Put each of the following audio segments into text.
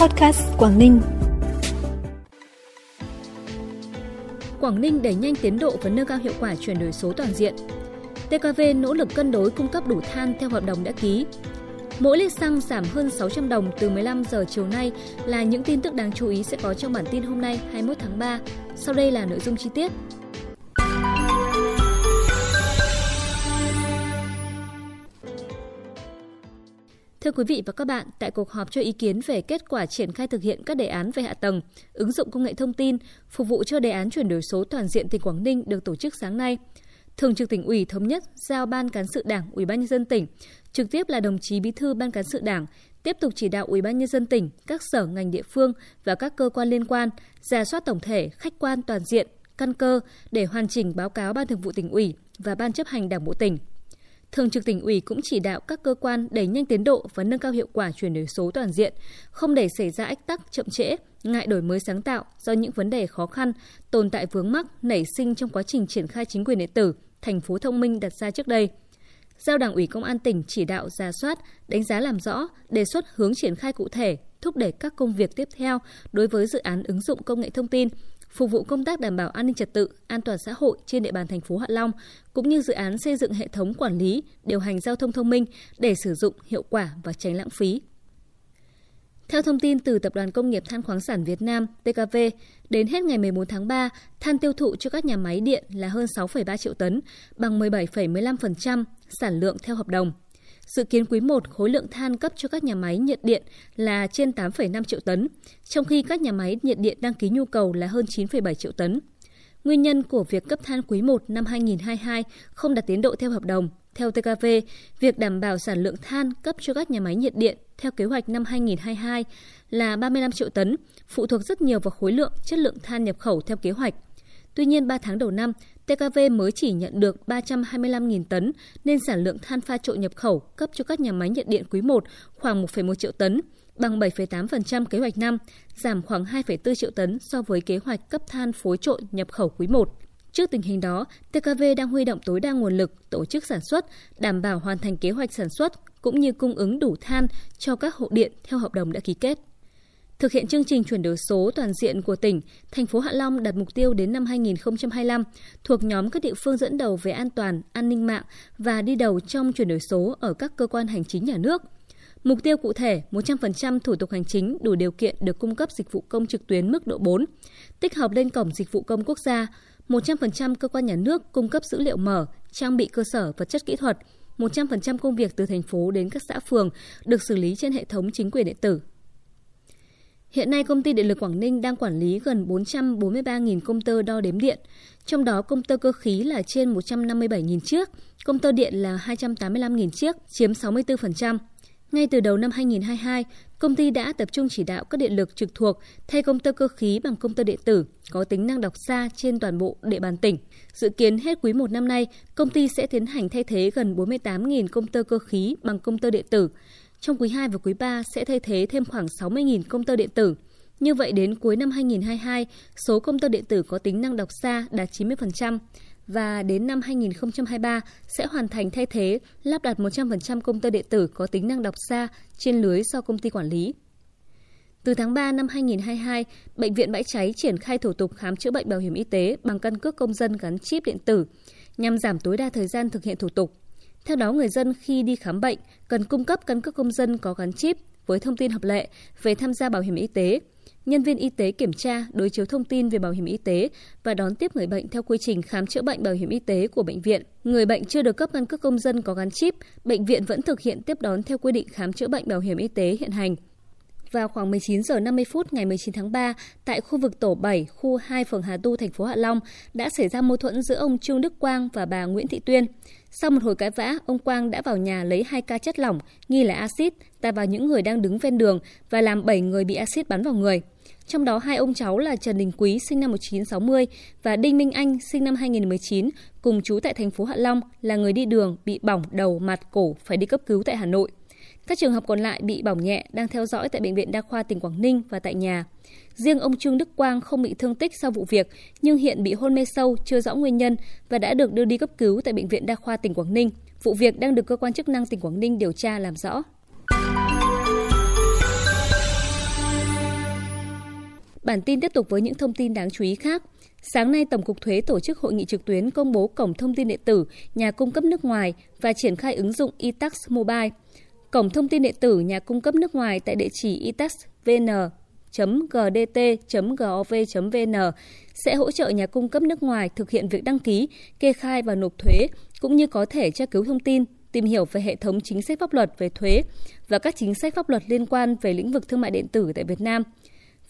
Podcast Quảng Ninh. Quảng Ninh đẩy nhanh tiến độ và nâng cao hiệu quả chuyển đổi số toàn diện. TKV nỗ lực cân đối cung cấp đủ than theo hợp đồng đã ký. Mỗi lít xăng giảm hơn 600 đồng từ 15 giờ chiều nay là những tin tức đáng chú ý sẽ có trong bản tin hôm nay 21 tháng 3. Sau đây là nội dung chi tiết. Thưa quý vị và các bạn, tại cuộc họp cho ý kiến về kết quả triển khai thực hiện các đề án về hạ tầng, ứng dụng công nghệ thông tin, phục vụ cho đề án chuyển đổi số toàn diện tỉnh Quảng Ninh được tổ chức sáng nay, Thường trực tỉnh ủy thống nhất giao Ban cán sự Đảng, Ủy ban nhân dân tỉnh, trực tiếp là đồng chí Bí thư Ban cán sự Đảng, tiếp tục chỉ đạo Ủy ban nhân dân tỉnh, các sở ngành địa phương và các cơ quan liên quan giả soát tổng thể, khách quan toàn diện, căn cơ để hoàn chỉnh báo cáo Ban Thường vụ tỉnh ủy và Ban chấp hành Đảng bộ tỉnh. Thường trực tỉnh ủy cũng chỉ đạo các cơ quan đẩy nhanh tiến độ và nâng cao hiệu quả chuyển đổi số toàn diện, không để xảy ra ách tắc chậm trễ, ngại đổi mới sáng tạo do những vấn đề khó khăn, tồn tại vướng mắc nảy sinh trong quá trình triển khai chính quyền điện tử, thành phố thông minh đặt ra trước đây. Giao Đảng ủy Công an tỉnh chỉ đạo ra soát, đánh giá làm rõ, đề xuất hướng triển khai cụ thể, thúc đẩy các công việc tiếp theo đối với dự án ứng dụng công nghệ thông tin, phục vụ công tác đảm bảo an ninh trật tự, an toàn xã hội trên địa bàn thành phố Hạ Long, cũng như dự án xây dựng hệ thống quản lý, điều hành giao thông thông minh để sử dụng hiệu quả và tránh lãng phí. Theo thông tin từ Tập đoàn Công nghiệp Than khoáng sản Việt Nam TKV, đến hết ngày 14 tháng 3, than tiêu thụ cho các nhà máy điện là hơn 6,3 triệu tấn, bằng 17,15% sản lượng theo hợp đồng. Dự kiến quý 1 khối lượng than cấp cho các nhà máy nhiệt điện là trên 8,5 triệu tấn, trong khi các nhà máy nhiệt điện đăng ký nhu cầu là hơn 9,7 triệu tấn. Nguyên nhân của việc cấp than quý 1 năm 2022 không đạt tiến độ theo hợp đồng. Theo TKV, việc đảm bảo sản lượng than cấp cho các nhà máy nhiệt điện theo kế hoạch năm 2022 là 35 triệu tấn, phụ thuộc rất nhiều vào khối lượng, chất lượng than nhập khẩu theo kế hoạch. Tuy nhiên, 3 tháng đầu năm, TKV mới chỉ nhận được 325.000 tấn, nên sản lượng than pha trộn nhập khẩu cấp cho các nhà máy nhiệt điện quý 1 khoảng 1,1 triệu tấn, bằng 7,8% kế hoạch năm, giảm khoảng 2,4 triệu tấn so với kế hoạch cấp than phối trộn nhập khẩu quý 1. Trước tình hình đó, TKV đang huy động tối đa nguồn lực tổ chức sản xuất, đảm bảo hoàn thành kế hoạch sản xuất cũng như cung ứng đủ than cho các hộ điện theo hợp đồng đã ký kết. Thực hiện chương trình chuyển đổi số toàn diện của tỉnh, thành phố Hạ Long đặt mục tiêu đến năm 2025 thuộc nhóm các địa phương dẫn đầu về an toàn, an ninh mạng và đi đầu trong chuyển đổi số ở các cơ quan hành chính nhà nước. Mục tiêu cụ thể, 100% thủ tục hành chính đủ điều kiện được cung cấp dịch vụ công trực tuyến mức độ 4, tích hợp lên cổng dịch vụ công quốc gia, 100% cơ quan nhà nước cung cấp dữ liệu mở, trang bị cơ sở vật chất kỹ thuật, 100% công việc từ thành phố đến các xã phường được xử lý trên hệ thống chính quyền điện tử. Hiện nay, công ty điện lực Quảng Ninh đang quản lý gần 443.000 công tơ đo đếm điện, trong đó công tơ cơ khí là trên 157.000 chiếc, công tơ điện là 285.000 chiếc, chiếm 64%. Ngay từ đầu năm 2022, công ty đã tập trung chỉ đạo các điện lực trực thuộc thay công tơ cơ khí bằng công tơ điện tử có tính năng đọc xa trên toàn bộ địa bàn tỉnh. Dự kiến hết quý 1 năm nay, công ty sẽ tiến hành thay thế gần 48.000 công tơ cơ khí bằng công tơ điện tử. Trong quý 2 và quý 3 sẽ thay thế thêm khoảng 60.000 công tơ điện tử. Như vậy đến cuối năm 2022, số công tơ điện tử có tính năng đọc xa đạt 90% và đến năm 2023 sẽ hoàn thành thay thế lắp đặt 100% công tơ điện tử có tính năng đọc xa trên lưới do công ty quản lý. Từ tháng 3 năm 2022, Bệnh viện Bãi Cháy triển khai thủ tục khám chữa bệnh bảo hiểm y tế bằng căn cước công dân gắn chip điện tử nhằm giảm tối đa thời gian thực hiện thủ tục. Theo đó, người dân khi đi khám bệnh cần cung cấp căn cước công dân có gắn chip với thông tin hợp lệ về tham gia bảo hiểm y tế. Nhân viên y tế kiểm tra, đối chiếu thông tin về bảo hiểm y tế và đón tiếp người bệnh theo quy trình khám chữa bệnh bảo hiểm y tế của bệnh viện. Người bệnh chưa được cấp căn cước công dân có gắn chip, bệnh viện vẫn thực hiện tiếp đón theo quy định khám chữa bệnh bảo hiểm y tế hiện hành. Vào khoảng 19 giờ 50 phút ngày 19 tháng 3, tại khu vực tổ 7, khu 2 phường Hà Tu, thành phố Hạ Long đã xảy ra mâu thuẫn giữa ông Trương Đức Quang và bà Nguyễn Thị Tuyên. Sau một hồi cãi vã, ông Quang đã vào nhà lấy hai ca chất lỏng nghi là axit tạt vào những người đang đứng ven đường và làm 7 người bị axit bắn vào người. Trong đó hai ông cháu là Trần Đình Quý sinh năm 1960 và Đinh Minh Anh sinh năm 2019 cùng chú tại thành phố Hạ Long là người đi đường bị bỏng đầu, mặt, cổ phải đi cấp cứu tại Hà Nội. Các trường hợp còn lại bị bỏng nhẹ đang theo dõi tại Bệnh viện Đa khoa tỉnh Quảng Ninh và tại nhà. Riêng ông Trương Đức Quang không bị thương tích sau vụ việc, nhưng hiện bị hôn mê sâu, chưa rõ nguyên nhân và đã được đưa đi cấp cứu tại Bệnh viện Đa khoa tỉnh Quảng Ninh. Vụ việc đang được cơ quan chức năng tỉnh Quảng Ninh điều tra làm rõ. Bản tin tiếp tục với những thông tin đáng chú ý khác. Sáng nay, Tổng cục Thuế tổ chức hội nghị trực tuyến công bố cổng thông tin điện tử nhà cung cấp nước ngoài và triển khai ứng dụng eTax Mobile. Cổng thông tin điện tử nhà cung cấp nước ngoài tại địa chỉ etaxvn gdt.gov.vn sẽ hỗ trợ nhà cung cấp nước ngoài thực hiện việc đăng ký, kê khai và nộp thuế, cũng như có thể tra cứu thông tin, tìm hiểu về hệ thống chính sách pháp luật về thuế và các chính sách pháp luật liên quan về lĩnh vực thương mại điện tử tại Việt Nam.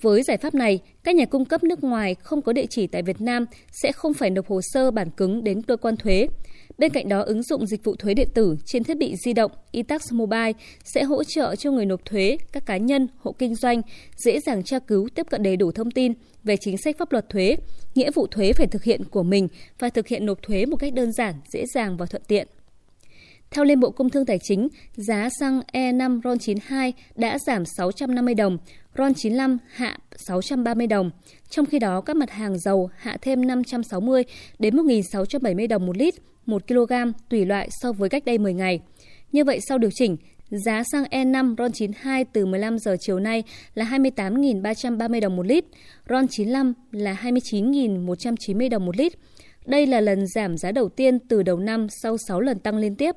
Với giải pháp này, các nhà cung cấp nước ngoài không có địa chỉ tại Việt Nam sẽ không phải nộp hồ sơ bản cứng đến cơ quan thuế. Bên cạnh đó, ứng dụng dịch vụ thuế điện tử trên thiết bị di động eTax Mobile sẽ hỗ trợ cho người nộp thuế, các cá nhân, hộ kinh doanh dễ dàng tra cứu, tiếp cận đầy đủ thông tin về chính sách pháp luật thuế, nghĩa vụ thuế phải thực hiện của mình và thực hiện nộp thuế một cách đơn giản, dễ dàng và thuận tiện. Theo Liên Bộ Công Thương Tài chính, giá xăng E5 RON92 đã giảm 650 đồng, RON95 hạ 630 đồng. Trong khi đó, các mặt hàng dầu hạ thêm 560 đến 1.670 đồng một lít, 1 kg tùy loại so với cách đây 10 ngày. Như vậy, sau điều chỉnh, giá xăng E5 RON92 từ 15 giờ chiều nay là 28.330 đồng một lít, RON95 là 29.190 đồng một lít. Đây là lần giảm giá đầu tiên từ đầu năm sau 6 lần tăng liên tiếp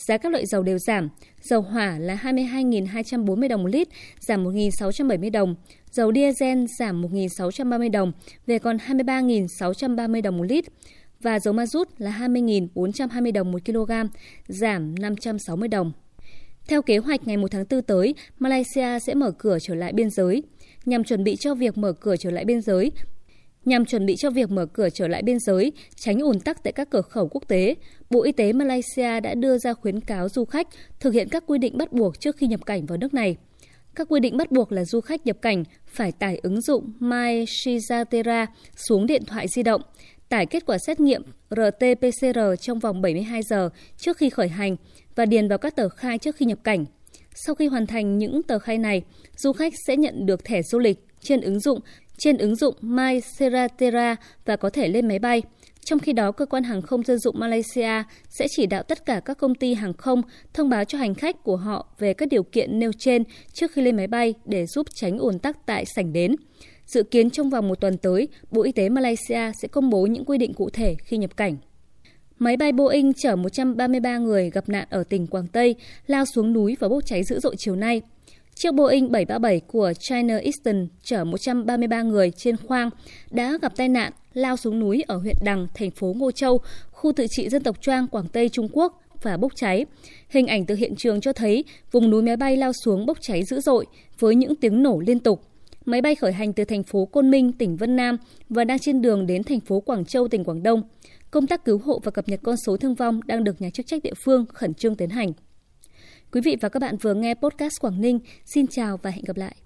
giá các loại dầu đều giảm. Dầu hỏa là 22.240 đồng một lít, giảm 1.670 đồng. Dầu diesel giảm 1.630 đồng, về còn 23.630 đồng một lít. Và dầu ma rút là 20.420 đồng một kg, giảm 560 đồng. Theo kế hoạch ngày 1 tháng 4 tới, Malaysia sẽ mở cửa trở lại biên giới. Nhằm chuẩn bị cho việc mở cửa trở lại biên giới, Nhằm chuẩn bị cho việc mở cửa trở lại biên giới, tránh ùn tắc tại các cửa khẩu quốc tế, Bộ Y tế Malaysia đã đưa ra khuyến cáo du khách thực hiện các quy định bắt buộc trước khi nhập cảnh vào nước này. Các quy định bắt buộc là du khách nhập cảnh phải tải ứng dụng My Shizatera xuống điện thoại di động, tải kết quả xét nghiệm RT-PCR trong vòng 72 giờ trước khi khởi hành và điền vào các tờ khai trước khi nhập cảnh. Sau khi hoàn thành những tờ khai này, du khách sẽ nhận được thẻ du lịch trên ứng dụng trên ứng dụng My Seratera và có thể lên máy bay. Trong khi đó, cơ quan hàng không dân dụng Malaysia sẽ chỉ đạo tất cả các công ty hàng không thông báo cho hành khách của họ về các điều kiện nêu trên trước khi lên máy bay để giúp tránh ủn tắc tại sảnh đến. Dự kiến trong vòng một tuần tới, Bộ Y tế Malaysia sẽ công bố những quy định cụ thể khi nhập cảnh. Máy bay Boeing chở 133 người gặp nạn ở tỉnh Quảng Tây lao xuống núi và bốc cháy dữ dội chiều nay. Chiếc Boeing 737 của China Eastern chở 133 người trên khoang đã gặp tai nạn lao xuống núi ở huyện Đằng, thành phố Ngô Châu, khu tự trị dân tộc Choang, Quảng Tây, Trung Quốc và bốc cháy. Hình ảnh từ hiện trường cho thấy vùng núi máy bay lao xuống bốc cháy dữ dội với những tiếng nổ liên tục. Máy bay khởi hành từ thành phố Côn Minh, tỉnh Vân Nam và đang trên đường đến thành phố Quảng Châu, tỉnh Quảng Đông. Công tác cứu hộ và cập nhật con số thương vong đang được nhà chức trách địa phương khẩn trương tiến hành. Quý vị và các bạn vừa nghe podcast Quảng Ninh. Xin chào và hẹn gặp lại.